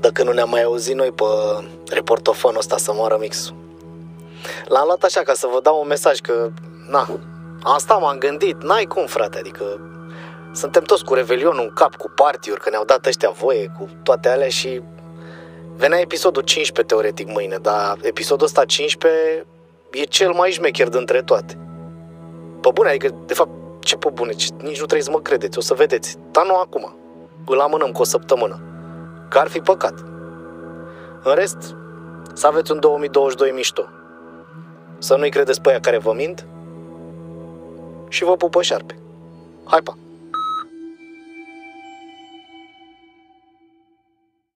Dacă nu ne-am mai auzit noi pe reportofonul ăsta să moară mixul. L-am luat așa ca să vă dau un mesaj că, na, asta m-am gândit, n-ai cum, frate, adică suntem toți cu revelionul în cap, cu partiuri, că ne-au dat ăștia voie, cu toate alea și venea episodul 15 teoretic mâine, dar episodul ăsta 15 e cel mai șmecher dintre toate. Pe bune, adică, de fapt, ce pe bune, ce, nici nu trebuie să mă credeți, o să vedeți, dar nu acum, îl amânăm cu o săptămână, că ar fi păcat. În rest, să aveți un 2022 mișto. Să nu-i credeți pe aia care vă mint și vă pupă șarpe. Hai pa!